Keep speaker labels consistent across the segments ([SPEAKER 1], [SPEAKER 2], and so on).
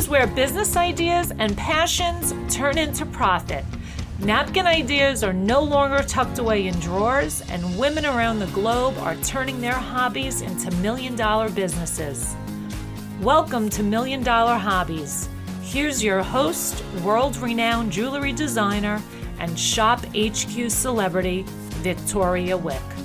[SPEAKER 1] is where business ideas and passions turn into profit. Napkin ideas are no longer tucked away in drawers, and women around the globe are turning their hobbies into million dollar businesses. Welcome to Million Dollar Hobbies. Here's your host, world renowned jewelry designer, and Shop HQ celebrity, Victoria Wieck.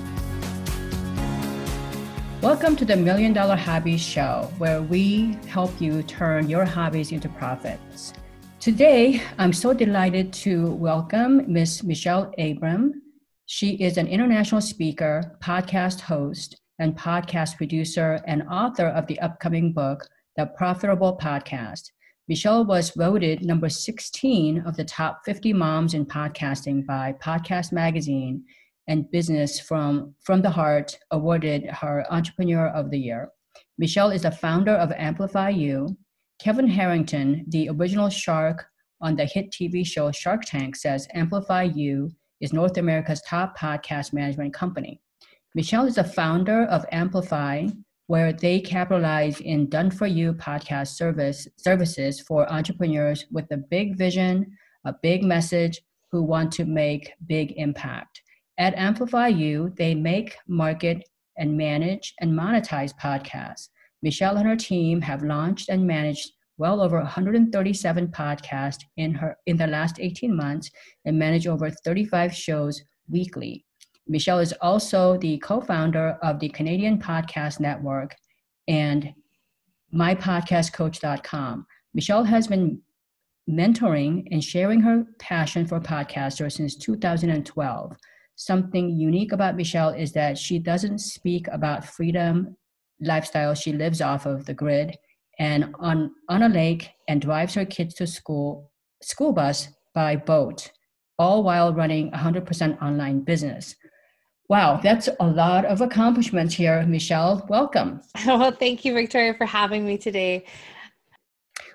[SPEAKER 2] Welcome to the Million Dollar Hobbies Show, where we help you turn your hobbies into profits. Today, I'm so delighted to welcome Miss Michelle Abraham. She is an international speaker, podcast host, and podcast producer and author of the upcoming book, The Profitable Podcast. Michelle was voted number 16 of the top 50 moms in podcasting by Podcast Magazine and Business from, from the Heart awarded her Entrepreneur of the Year. Michelle is the founder of Amplifyou, Kevin Harrington, the original shark on the hit TV show Shark Tank, says Amplifyou is North America's top podcast management company. Michelle is the founder of Amplify, where they capitalize in done for you podcast service services for entrepreneurs with a big vision, a big message, who want to make big impact. At Amplifyou, they make, market, and manage and monetize podcasts. Michelle and her team have launched and managed well over 137 podcasts in her in the last 18 months and manage over 35 shows weekly. Michelle is also the co-founder of the Canadian Podcast Network and mypodcastcoach.com. Michelle has been mentoring and sharing her passion for podcasters since 2012. Something unique about Michelle is that she doesn't speak about freedom lifestyle. She lives off of the grid. And on, on a lake and drives her kids to school school bus by boat all while running 100% online business. Wow that's a lot of accomplishments here michelle. Welcome.
[SPEAKER 3] Well thank you victoria for having me today.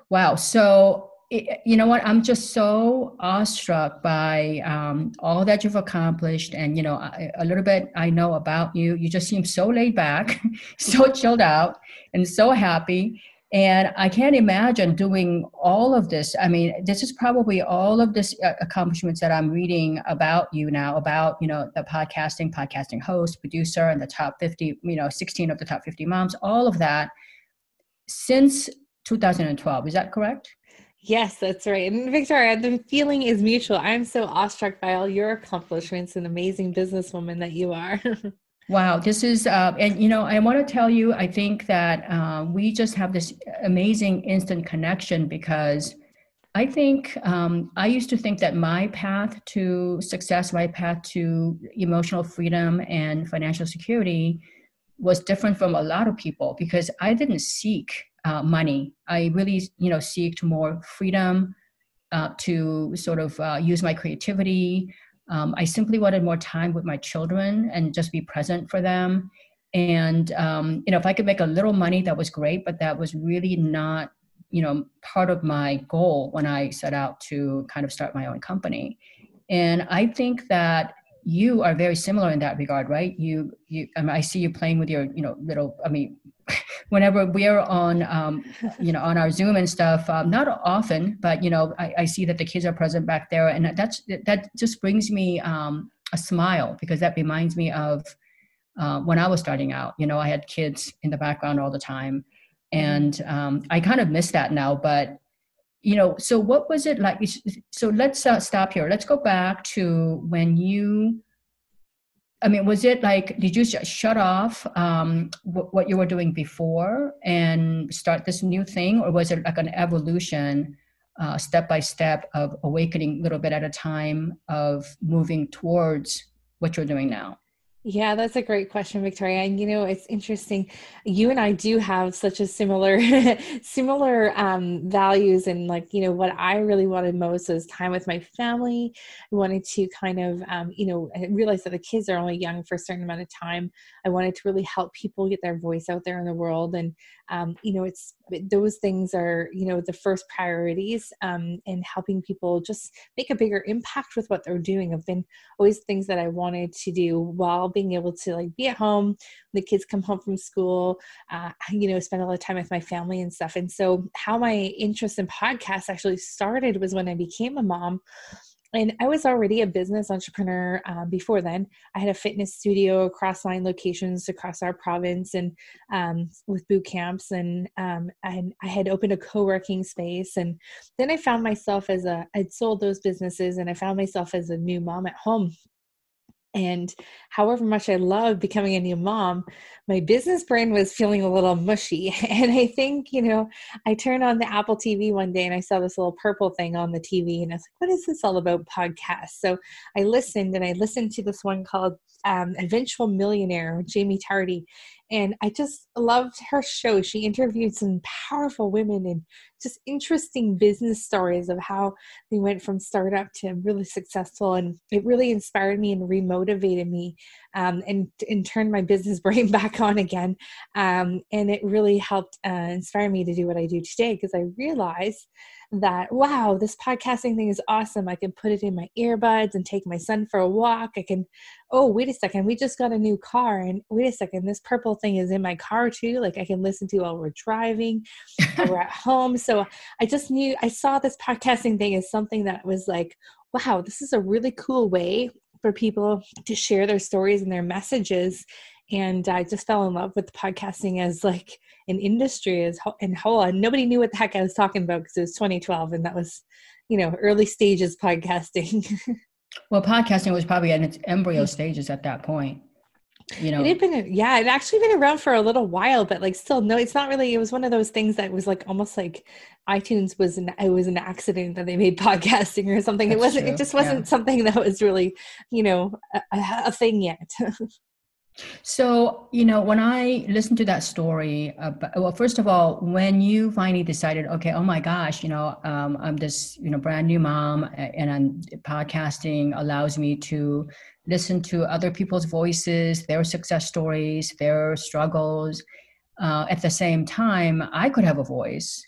[SPEAKER 2] Wow so you know what? I'm just so awestruck by um, all that you've accomplished and you know a little bit i know about you. You just seem so laid back so chilled out and so happy. And i can't imagine doing all of this. I mean this is probably all of this uh, accomplishments that i'm reading about you now about you know the podcasting podcasting host producer and the top 50 you know 16 of the top 50 moms all of that since 2012 is that correct
[SPEAKER 3] Yes, that's right. And Victoria, the feeling is mutual. I'm so awestruck by all your accomplishments and amazing businesswoman that you are.
[SPEAKER 2] wow, this is, uh, and you know, I want to tell you, I think that uh, we just have this amazing instant connection because I think um, I used to think that my path to success, my path to emotional freedom and financial security was different from a lot of people because I didn't seek uh, money. I really, you know, seeked more freedom uh, to sort of uh, use my creativity. Um, I simply wanted more time with my children and just be present for them. And um, you know, if I could make a little money, that was great. But that was really not, you know, part of my goal when I set out to kind of start my own company. And I think that you are very similar in that regard, right? You, you, I, mean, I see you playing with your, you know, little. I mean, whenever we're on, um, you know, on our Zoom and stuff, um, not often, but you know, I, I, see that the kids are present back there, and that's that just brings me um, a smile because that reminds me of uh, when I was starting out. You know, I had kids in the background all the time, and um, I kind of miss that now, but you know so what was it like? So let's uh, stop here. Let's go back to when you i mean was it like did you shut off um, w- what you were doing before and start this new thing? Or was it like an evolution uh, step by step of awakening a little bit at a time of moving towards what you're doing now
[SPEAKER 3] yeah, that's a great question, Victoria. And you know, it's interesting. You and I do have such a similar, similar um, values, and like you know, what I really wanted most was time with my family. I wanted to kind of, um, you know, realize that the kids are only young for a certain amount of time. I wanted to really help people get their voice out there in the world, and um, you know, it's those things are you know the first priorities um, in helping people just make a bigger impact with what they're doing. Have been always things that i wanted to do while being able to like be at home the kids come home from school uh, you know spend a lot of time with my family and stuff. And so how my interest in podcasts actually started was when i became a mom and I was already a business entrepreneur uh, before then. I had a fitness studio across line locations across our province, and um, with boot camps, and um, and I had opened a co-working space. And then I found myself as a I'd sold those businesses, and I found myself as a new mom at home and however much I love becoming a new mom, my business brain was feeling a little mushy. And I think, you know, I turned on the Apple TV one day and I saw this little purple thing on the TV. And I was like, what is this all about podcasts? So I listened and I listened to this one called um, Eventual Millionaire, Jaime Tardy and I just loved her show. She interviewed some powerful women and just interesting business stories of how they went from startup to really successful. And it really inspired me and remotivated me um, and, and turned my business brain back on again. Um, and it really helped uh, inspire me to do what I do today because I realized that wow this podcasting thing is awesome. I can put it in my earbuds and take my son for a walk. I can oh wait a second we just got a new car and wait a second this purple thing is in my car too. Like i can listen to while we're driving or we're at home. So i just knew i saw this podcasting thing as something that was like wow this is a really cool way for people to share their stories and their messages and I just fell in love with podcasting as like an industry as in whole. And nobody knew what the heck I was talking about because it was 2012, and that was, you know, early stages podcasting.
[SPEAKER 2] well, podcasting was probably in its embryo stages at that point. You know,
[SPEAKER 3] it had been, yeah, it actually been around for a little while, but like still, no, it's not really. It was one of those things that was like almost like iTunes was an it was an accident that they made podcasting or something. That's it wasn't. True. It just wasn't yeah. something that was really, you know, a, a thing yet.
[SPEAKER 2] So, you know, when I listened to that story, uh, well, first of all, when you finally decided, okay, oh my gosh, you know, um, I'm this, you know, brand new mom, and I'm, podcasting allows me to listen to other people's voices, their success stories, their struggles. Uh, at the same time, I could have a voice.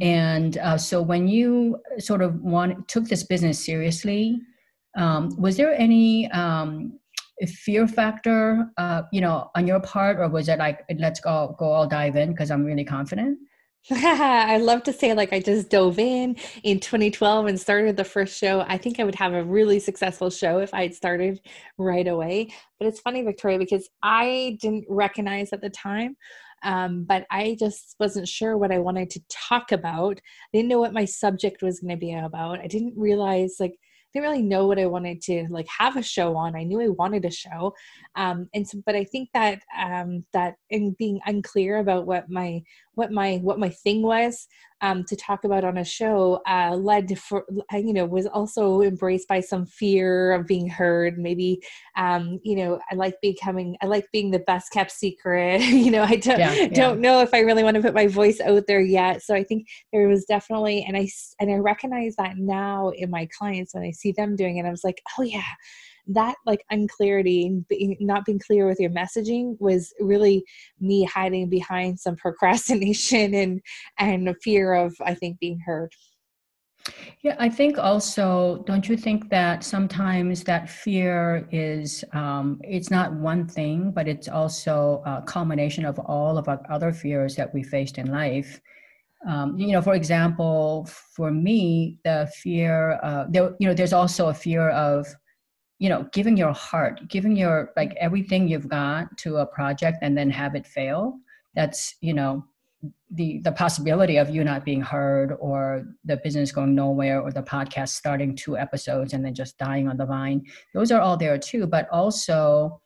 [SPEAKER 2] And uh, so, when you sort of want took this business seriously, um, was there any um, fear factor, uh, you know, on your part, or was it like, let's go, go all dive in because I'm really confident?
[SPEAKER 3] I love to say like I just dove in in 2012 and started the first show. I think I would have a really successful show if I had started right away. But it's funny, Victoria, because I didn't recognize at the time, um, but I just wasn't sure what I wanted to talk about. I didn't know what my subject was going to be about. I didn't realize like didn't really know what I wanted to like have a show on. I knew I wanted a show, um, and so, but I think that um, that in being unclear about what my what my what my thing was um, to talk about on a show uh, led to for you know was also embraced by some fear of being heard. Maybe um, you know i like becoming i like being the best kept secret. You know i don't yeah, yeah. don't know if i really want to put my voice out there yet. So i think there was definitely and i and i recognize that now in my clients when i see them doing it i was like oh yeah that like unclarity and being, not being clear with your messaging was really me hiding behind some procrastination and and fear of i think being heard
[SPEAKER 2] yeah, I think also, don't you think that sometimes that fear is, um, it's not one thing, but it's also a culmination of all of our other fears that we faced in life. Um, you know, for example, for me, the fear, uh, there, you know, there's also a fear of you know giving your heart giving your like everything you've got to a project and then have it fail that's you know the the possibility of you not being heard or the business going nowhere or the podcast starting two episodes and then just dying on the vine. Those are all there too but also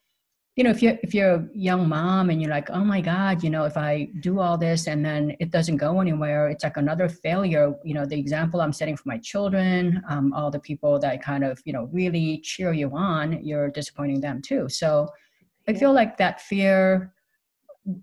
[SPEAKER 2] you know if you're if you're a young mom and you're like oh my god you know if i do all this and then it doesn't go anywhere it's like another failure. You know the example i'm setting for my children um, all the people that kind of you know really cheer you on you're disappointing them too. So i feel like that fear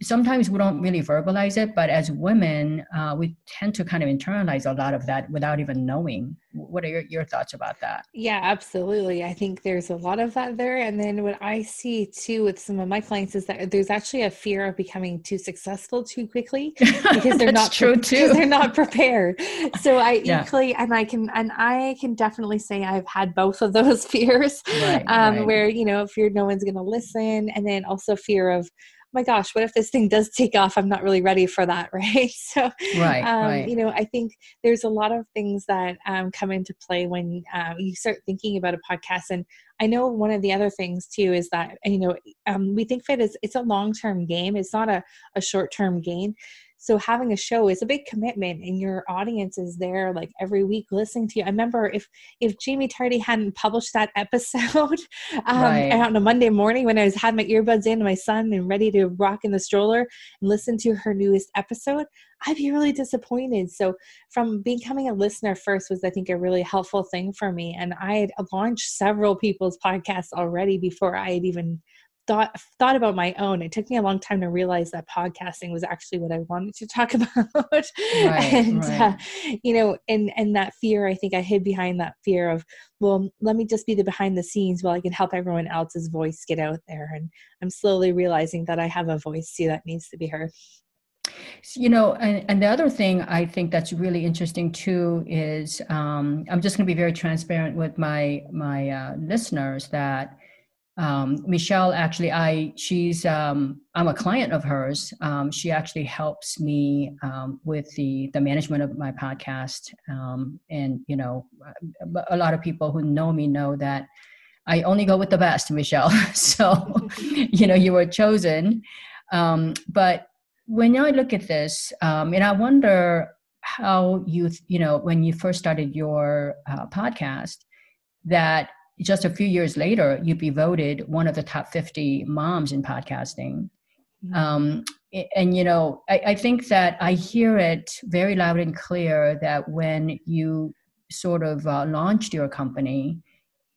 [SPEAKER 2] sometimes we don't really verbalize it, but as women, uh, we tend to kind of internalize a lot of that without even knowing. What are your, your thoughts about that?
[SPEAKER 3] Yeah, absolutely. I think there's a lot of that there. And then what I see too with some of my clients is that there's actually a fear of becoming too successful too quickly because they're not
[SPEAKER 2] true too.
[SPEAKER 3] they're not prepared. So I yeah. equally and I can and I can definitely say I've had both of those fears. Right, um, right. where, you know, fear no one's gonna listen and then also fear of my gosh, what if this thing does take off? I'm not really ready for that, right? So,
[SPEAKER 2] right,
[SPEAKER 3] um,
[SPEAKER 2] right.
[SPEAKER 3] you know, I think there's a lot of things that um, come into play when uh, you start thinking about a podcast. And I know one of the other things too is that you know um, we think of it as it's a long term game. It's not a, a short term gain so having a show is a big commitment and your audience is there like every week listening to you i remember if if jaime tardy hadn't published that episode um, right. on a monday morning when i was had my earbuds in my son and ready to rock in the stroller and listen to her newest episode i'd be really disappointed so from becoming a listener first was i think a really helpful thing for me and i had launched several people's podcasts already before i had even thought thought about my own. It took me a long time to realize that podcasting was actually what I wanted to talk about. right, and right. Uh, you know, and and that fear, I think I hid behind that fear of, well, let me just be the behind the scenes while I can help everyone else's voice get out there. And I'm slowly realizing that I have a voice too that needs to be heard.
[SPEAKER 2] You know, and, and the other thing I think that's really interesting too is um, I'm just going to be very transparent with my my uh, listeners that um, Michelle actually, I she's um, I'm a client of hers. Um, she actually helps me um, with the the management of my podcast, um, and you know, a lot of people who know me know that I only go with the best, Michelle. so, you know, you were chosen. Um, but when I look at this, and I wonder how you you know when you first started your uh, podcast that just a few years later, you'd be voted one of the top 50 moms in podcasting. Mm-hmm. Um, and, you know, I, I think that I hear it very loud and clear that when you sort of uh, launched your company,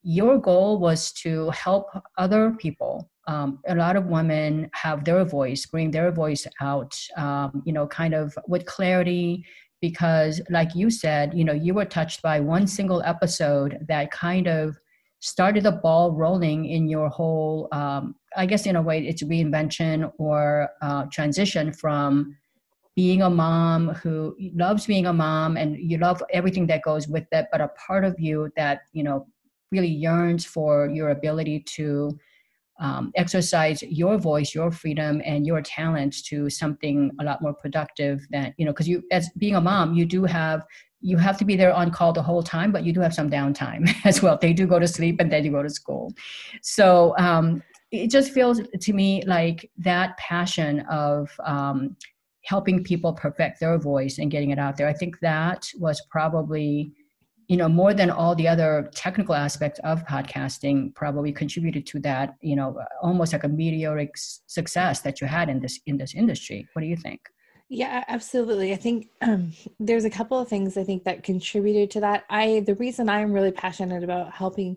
[SPEAKER 2] your goal was to help other people. Um, a lot of women have their voice, bring their voice out, um, you know, kind of with clarity, because like you said, you know, you were touched by one single episode that kind of started the ball rolling in your whole um, i guess in a way it's reinvention or uh, transition from being a mom who loves being a mom and you love everything that goes with it but a part of you that you know really yearns for your ability to um, exercise your voice your freedom and your talents to something a lot more productive than you know because you as being a mom you do have you have to be there on call the whole time, but you do have some downtime as well. They do go to sleep and then you go to school. So um, it just feels to me like that passion of um, helping people perfect their voice and getting it out there. I think that was probably, you know, more than all the other technical aspects of podcasting, probably contributed to that. You know, almost like a meteoric success that you had in this in this industry. What do you think?
[SPEAKER 3] Yeah, absolutely. I think um, there's a couple of things I think that contributed to that. I the reason I'm really passionate about helping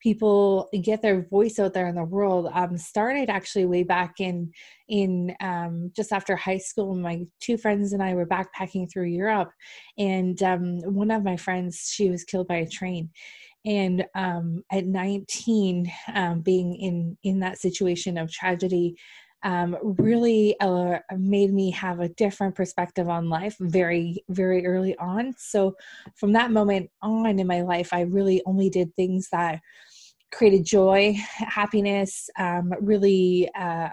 [SPEAKER 3] people get their voice out there in the world um, started actually way back in in um, just after high school. My two friends and I were backpacking through Europe, and um, one of my friends she was killed by a train. And um, at 19, um, being in in that situation of tragedy, um, really uh, made me have a different perspective on life very, very early on. So, from that moment on in my life, I really only did things that created joy, happiness, um, really uh,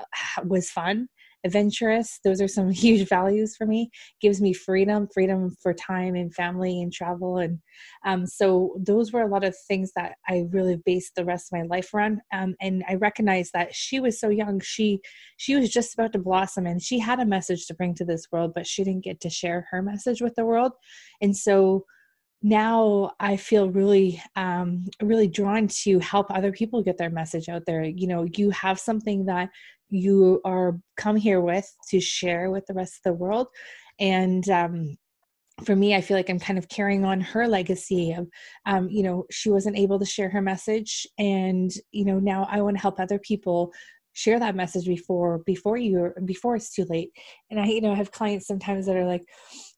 [SPEAKER 3] was fun adventurous. Those are some huge values for me. Gives me freedom freedom for time and family and travel. And um, so those were a lot of things that i really based the rest of my life around. Um, and i recognized that she was so young. She she was just about to blossom and she had a message to bring to this world but she didn't get to share her message with the world. And so now I feel really, um, really drawn to help other people get their message out there. You know, you have something that you are come here with to share with the rest of the world, and um, for me, I feel like I'm kind of carrying on her legacy of, um, you know, she wasn't able to share her message, and you know, now I want to help other people share that message before before you before it's too late. And i you know have clients sometimes that are like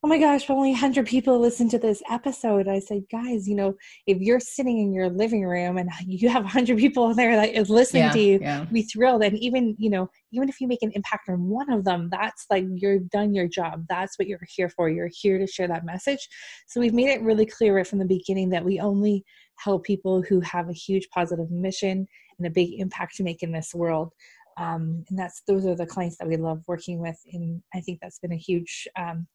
[SPEAKER 3] oh my gosh only 100 people listen to this episode. I said guys you know if you're sitting in your living room and you have 100 people there that is listening yeah, to you yeah. be thrilled. And even you know even if you make an impact on one of them that's like you've done your job. That's what you're here for. You're here to share that message. So we've made it really clear right from the beginning that we only help people who have a huge positive mission and a big impact to make in this world. Um, and that's those are the clients that we love working with. And i think that's been a huge um,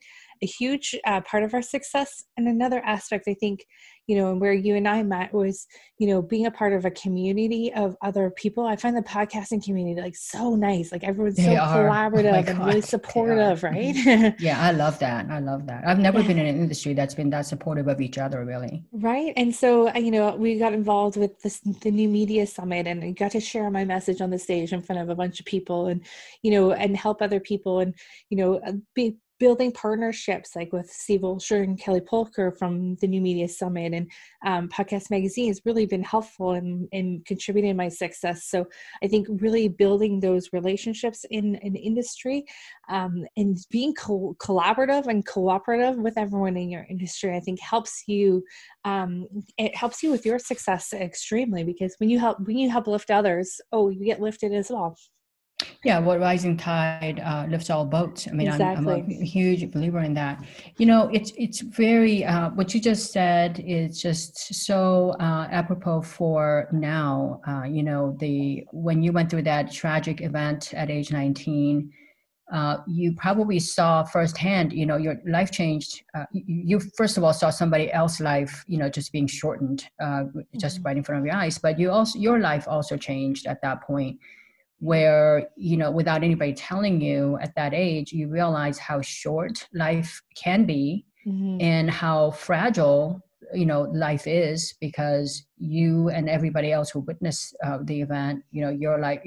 [SPEAKER 3] a huge uh, part of our success. And another aspect i think you know and where you and i met was you know being a part of a community of other people. I find the podcasting community like so nice. Like everyone's they so are. Oh collaborative oh and really supportive right?
[SPEAKER 2] Yeah i love that. I love that. I've never yeah. been in an industry that's been that supportive of each other really.
[SPEAKER 3] Right. And so uh, you know we got involved with this the new media summit and I got to share my message on the stage in front of a bunch of people and you know and help other people and you know uh, be building partnerships like with Steve Olsher and Kelly Polker from the New Media Summit and um, Podcast Magazine has really been helpful in, in contributing to my success. So I think really building those relationships in an in industry um, and being co- collaborative and cooperative with everyone in your industry, I think helps you. Um, it helps you with your success extremely because when you help when you help lift others, oh, you get lifted as well.
[SPEAKER 2] Yeah, what rising tide uh, lifts all boats. I mean, exactly. I'm, I'm, a huge believer in that. You know, it's it's very uh, what you just said is just so uh, apropos for now. Uh, you know, the when you went through that tragic event at age 19, uh, you probably saw firsthand. You know, your life changed. Uh, you, you, first of all saw somebody else's life, you know, just being shortened, just mm-hmm. right in front of your eyes. But you also your life also changed at that point where you know without anybody telling you at that age you realize how short life can be mm-hmm. and how fragile you know life is because you and everybody else who witnessed uh, the event you know your like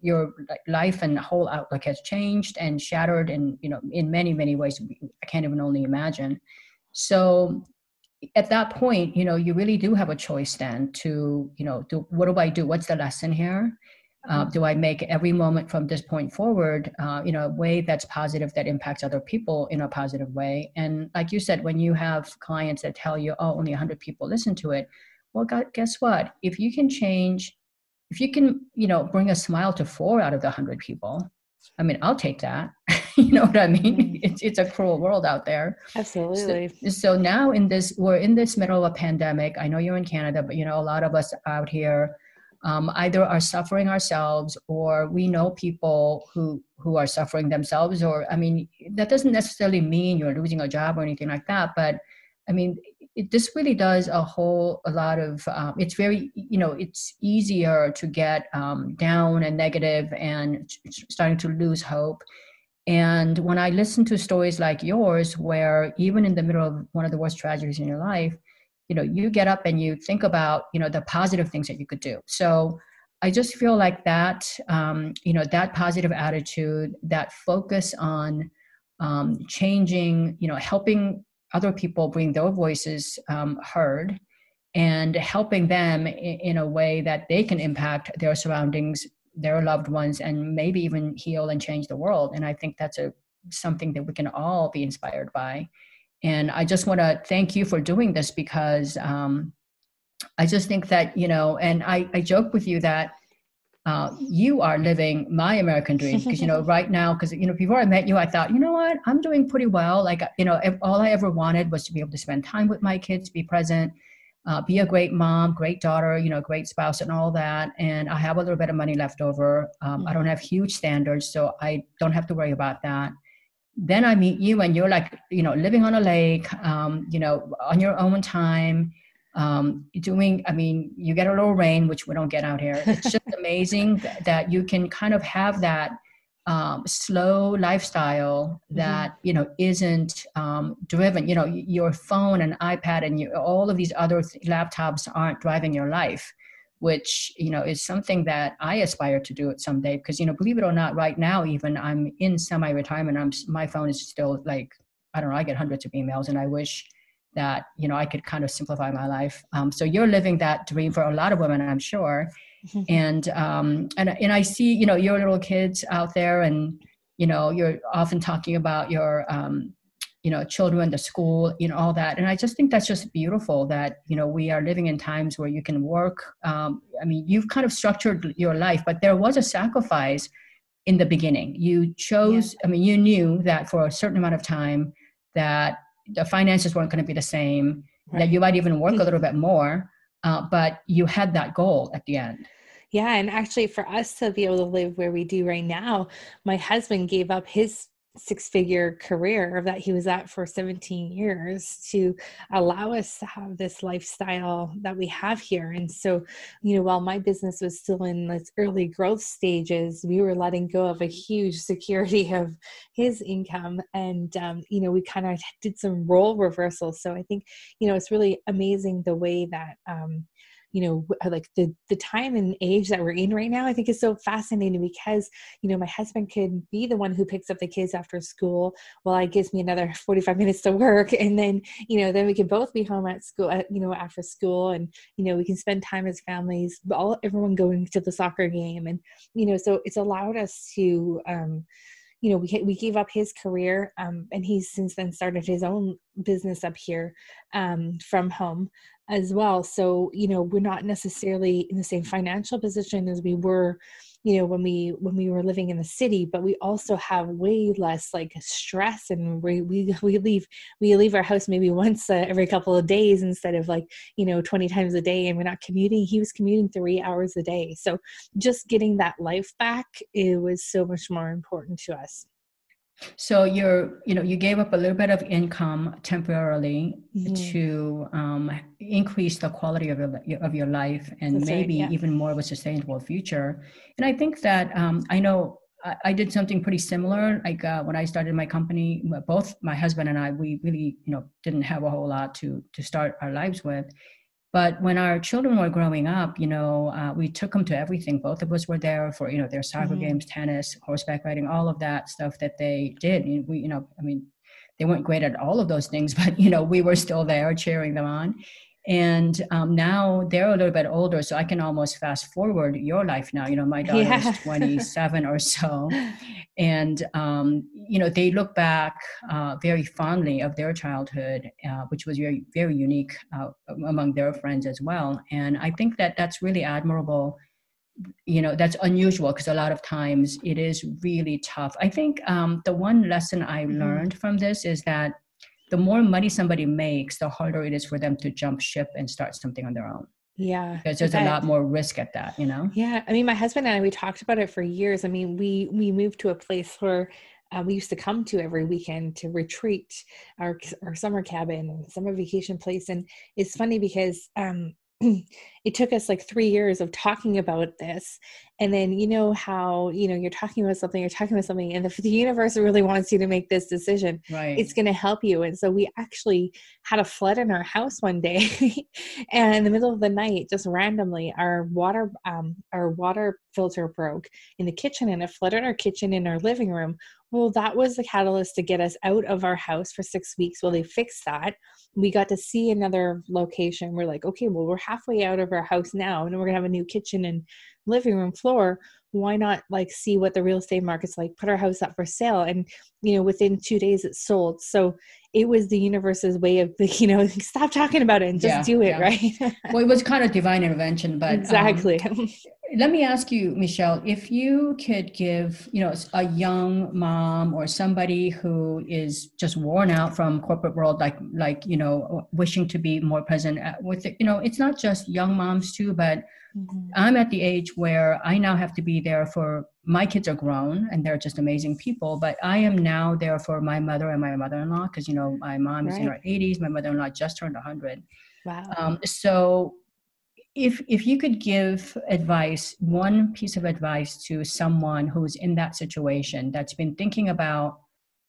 [SPEAKER 2] your life and whole outlook has changed and shattered and you know in many many ways i can't even only imagine. So at that point you know you really do have a choice then to you know do what do i do? What's the lesson here uh, do I make every moment from this point forward, uh, you know, a way that's positive that impacts other people in a positive way? And like you said, when you have clients that tell you, "Oh, only 100 people listen to it," well, guess what? If you can change, if you can, you know, bring a smile to four out of the 100 people, I mean, I'll take that. you know what I mean? Mm-hmm. It's it's a cruel world out there.
[SPEAKER 3] Absolutely.
[SPEAKER 2] So, so, now in this, we're in this middle of a pandemic. I know you're in Canada, but you know, a lot of us out here um, either are suffering ourselves or we know people who who are suffering themselves or i mean that doesn't necessarily mean you're losing a job or anything like that but i mean it, this really does a whole a lot of um, it's very you know it's easier to get um, down and negative and starting to lose hope. And when i listen to stories like yours where even in the middle of one of the worst tragedies in your life you know you get up and you think about you know the positive things that you could do. So i just feel like that um, you know that positive attitude that focus on um, changing you know helping other people bring their voices um, heard and helping them in, in a way that they can impact their surroundings their loved ones and maybe even heal and change the world. And i think that's a something that we can all be inspired by and I just want to thank you for doing this because um, I just think that, you know, and I, I joke with you that uh, you are living my American dream because, you know, right now, because, you know, before I met you, I thought, you know what, I'm doing pretty well. Like, you know, if, all I ever wanted was to be able to spend time with my kids, be present, uh, be a great mom, great daughter, you know, great spouse, and all that. And I have a little bit of money left over. Um, I don't have huge standards, so I don't have to worry about that then I meet you and you're like, you know, living on a lake, um, you know, on your own time, um, doing, I mean, you get a little rain, which we don't get out here. It's just amazing that, you can kind of have that um, slow lifestyle mm-hmm. that, mm-hmm. you know, isn't um, driven, you know, your phone and iPad and you, all of these other th- laptops aren't driving your life which you know is something that I aspire to do it someday. Because you know, believe it or not, right now even I'm in semi-retirement. I'm my phone is still like I don't know. I get hundreds of emails, and I wish that you know I could kind of simplify my life. Um, so you're living that dream for a lot of women, I'm sure. Mm-hmm. And um, and and I see you know your little kids out there, and you know you're often talking about your um, you know children the school you know all that and i just think that's just beautiful that you know we are living in times where you can work um, i mean you've kind of structured your life but there was a sacrifice in the beginning you chose yeah. i mean you knew that for a certain amount of time that the finances weren't going to be the same right. that you might even work a little bit more uh, but you had that goal at the end
[SPEAKER 3] yeah and actually for us to be able to live where we do right now my husband gave up his six figure career that he was at for 17 years to allow us to have this lifestyle that we have here. And so, you know, while my business was still in its early growth stages, we were letting go of a huge security of his income. And, um, you know, we kind of did some role reversals. So I think, you know, it's really amazing the way that, um, you know like the the time and age that we're in right now i think is so fascinating because you know my husband could be the one who picks up the kids after school while i gives me another 45 minutes to work. And then you know then we can both be home at school at, you know after school and you know we can spend time as families all everyone going to the soccer game. And you know so it's allowed us to um you know, we we gave up his career, um, and he's since then started his own business up here um, from home as well. So, you know, we're not necessarily in the same financial position as we were, you know, when we when we were living in the city, but we also have way less like stress and we we, we leave we leave our house maybe once uh, every couple of days instead of like, you know, 20 times a day and we're not commuting. He was commuting 3 hours a day. So, just getting that life back it was so much more important to us.
[SPEAKER 2] So you're, you know, you gave up a little bit of income temporarily mm-hmm. to um, increase the quality of your of your life and That's maybe right, yeah. even more of a sustainable future. And I think that um, I know I, I, did something pretty similar. Like uh, when I started my company, both my husband and I, we really, you know, didn't have a whole lot to to start our lives with. But when our children were growing up, you know, uh, we took them to everything. Both of us were there for, you know, their soccer mm-hmm. games, tennis, horseback riding, all of that stuff that they did. We, you know, I mean, they weren't great at all of those things, but you know, we were still there cheering them on and um, now they're a little bit older so i can almost fast forward your life now. You know my daughter yeah. is 27 or so. And um, you know they look back uh, very fondly of their childhood uh, which was very very unique uh, among their friends as well. And i think that that's really admirable. You know that's unusual because a lot of times it is really tough. I think um, the one lesson i mm-hmm. learned from this is that the more money somebody makes, the harder it is for them to jump ship and start something on their own.
[SPEAKER 3] Yeah.
[SPEAKER 2] Because there's a lot more risk at that, you know?
[SPEAKER 3] Yeah. I mean, my husband and I, we talked about it for years. I mean, we, we moved to a place where uh, we used to come to every weekend to retreat our, our summer cabin, summer vacation place. And it's funny because, um, it took us like three years of talking about this and then you know how you know you're talking about something you're talking about something and if the universe really wants you to make this decision right. it's going to help you and so we actually had a flood in our house one day and in the middle of the night just randomly our water um, our water filter broke in the kitchen and it flooded our kitchen in our living room well, that was the catalyst to get us out of our house for six weeks. Well, they fixed that. We got to see another location. We're like, okay, well, we're halfway out of our house now, and we're gonna have a new kitchen and living room floor. Why not like see what the real estate market's like? Put our house up for sale, and you know, within two days it sold. So it was the universe's way of you know, stop talking about it and just yeah, do it, yeah. right?
[SPEAKER 2] well, it was kind of divine intervention, but
[SPEAKER 3] um, exactly.
[SPEAKER 2] Um, let me ask you michelle if you could give you know a young mom or somebody who is just worn out from corporate world like like you know wishing to be more present with it you know it's not just young moms too but mm-hmm. i'm at the age where i now have to be there for my kids are grown and they're just amazing people but i am now there for my mother and my mother-in-law because you know my mom right. is in her 80s my mother-in-law just turned 100 wow um, so if if you could give advice one piece of advice to someone who's in that situation that's been thinking about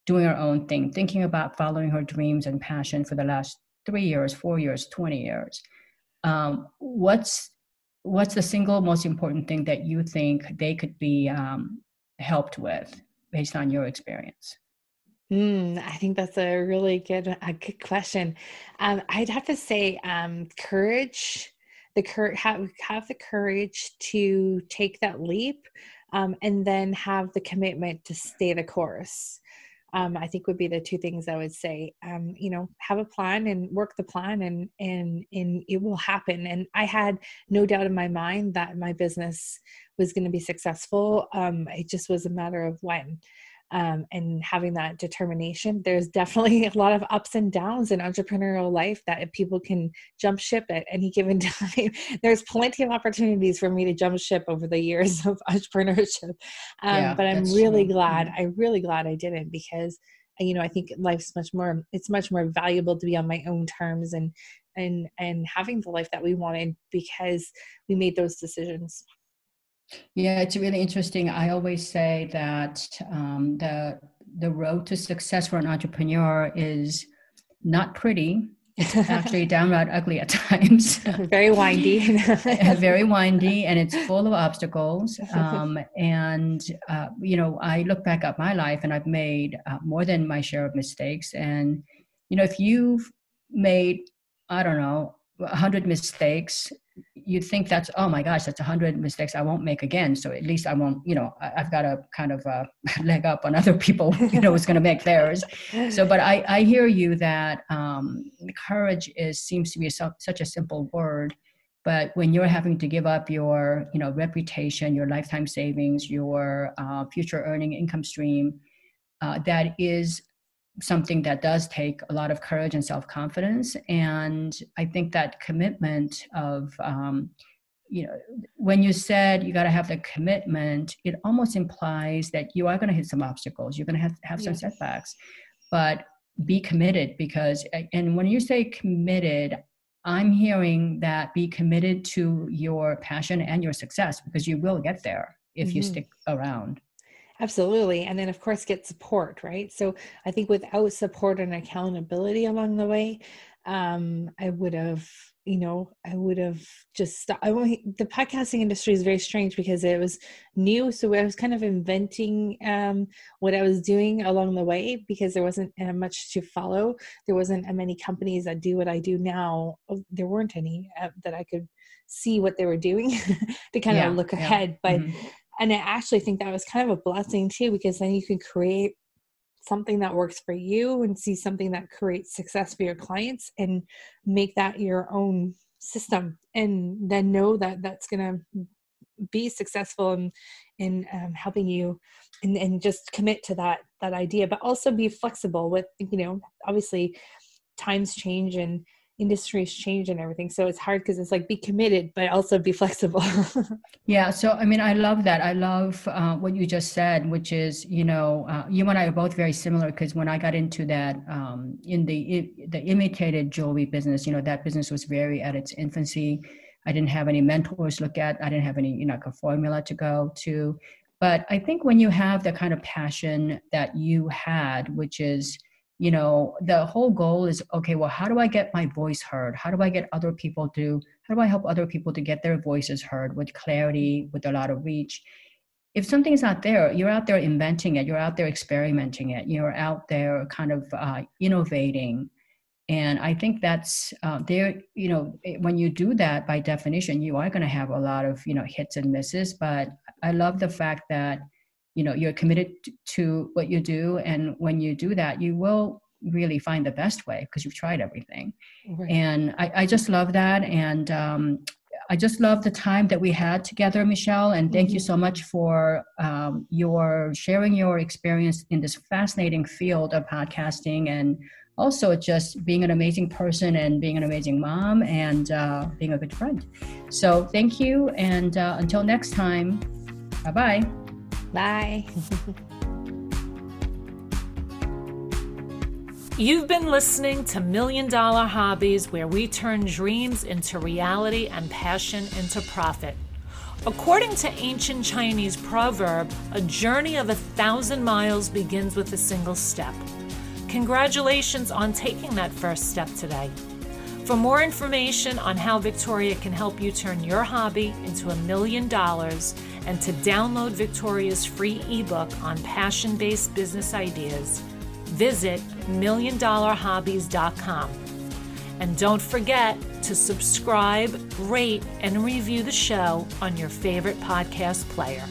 [SPEAKER 2] doing her own thing thinking about following her dreams and passion for the last three years four years 20 years um, what's what's the single most important thing that you think they could be um, helped with based on your experience
[SPEAKER 3] Mm, I think that's a really good a good question. Um, I'd have to say um, courage the cur- have have the courage to take that leap um, and then have the commitment to stay the course um, I think would be the two things I would say. Um, you know, have a plan and work the plan, and and and it will happen. And I had no doubt in my mind that my business was going to be successful. Um, it just was a matter of when um, and having that determination. There's definitely a lot of ups and downs in entrepreneurial life that people can jump ship at any given time. There's plenty of opportunities for me to jump ship over the years of entrepreneurship. Um, yeah, but I'm really true. glad, mm-hmm. I'm really glad I didn't because you know, I think life's much more, it's much more valuable to be on my own terms and, and, and having the life that we wanted because we made those decisions.
[SPEAKER 2] Yeah, it's really interesting. I always say that um, the the road to success for an entrepreneur is not pretty. It's actually downright ugly at times.
[SPEAKER 3] very windy.
[SPEAKER 2] very windy, and it's full of obstacles. Um, and uh, you know, I look back at my life, and I've made uh, more than my share of mistakes. And you know, if you've made, I don't know, 100 mistakes you'd think that's oh my gosh that's 100 mistakes i won't make again. So at least i won't you know I, have got a kind of a leg up on other people you know who's going to make theirs. So but i i hear you that um, courage is seems to be so, such a simple word. But when you're having to give up your you know reputation your lifetime savings your uh, future earning income stream uh, that is something that does take a lot of courage and self-confidence and i think that commitment of um, you know when you said you got to have the commitment it almost implies that you are going to hit some obstacles you're going to have, have some yes. setbacks but be committed because and when you say committed i'm hearing that be committed to your passion and your success because you will get there if mm-hmm. you stick around
[SPEAKER 3] Absolutely. And then, of course, get support, right? So I think without support and accountability along the way, um, I would have, you know, I would have just stopped. I, the podcasting industry is very strange because it was new. So I was kind of inventing um, what I was doing along the way because there wasn't uh, much to follow. There wasn't uh, many companies that do what I do now. Oh, there weren't any uh, that I could see what they were doing to kind yeah, of look ahead. Yeah. But mm-hmm and I actually think that was kind of a blessing too, because then you can create something that works for you and see something that creates success for your clients and make that your own system and then know that that's going to be successful in in um, helping you and, and just commit to that that idea but also be flexible with you know obviously times change and industries change and everything so it's hard because it's like be committed but also be flexible.
[SPEAKER 2] Yeah so i mean i love that. I love uh, what you just said which is you know uh, you and i are both very similar because when i got into that um, in the the imitated jewelry business you know that business was very at its infancy. I didn't have any mentors look at. I didn't have any you know like a formula to go to. But i think when you have the kind of passion that you had which is you know the whole goal is okay well how do i get my voice heard? How do i get other people to how do i help other people to get their voices heard with clarity with a lot of reach? If something's not there you're out there inventing it. You're out there experimenting it. You're out there kind of uh, innovating. And i think that's uh, there you know when you do that by definition you are going to have a lot of you know hits and misses. But i love the fact that you know you're committed to what you do and when you do that you will really find the best way because you've tried everything right. and I, I, just love that and um, i just love the time that we had together michelle and thank mm-hmm. you so much for um, your sharing your experience in this fascinating field of podcasting and also just being an amazing person and being an amazing mom and uh, being a good friend so thank you and uh, until next time bye bye
[SPEAKER 3] Bye.
[SPEAKER 1] You've been listening to Million Dollar Hobbies, where we turn dreams into reality and passion into profit. According to ancient Chinese proverb, a journey of a thousand miles begins with a single step. Congratulations on taking that first step today. For more information on how Victoria can help you turn your hobby into a million dollars and to download Victoria's free ebook on passion based business ideas, visit milliondollarhobbies.com. And don't forget to subscribe, rate, and review the show on your favorite podcast player.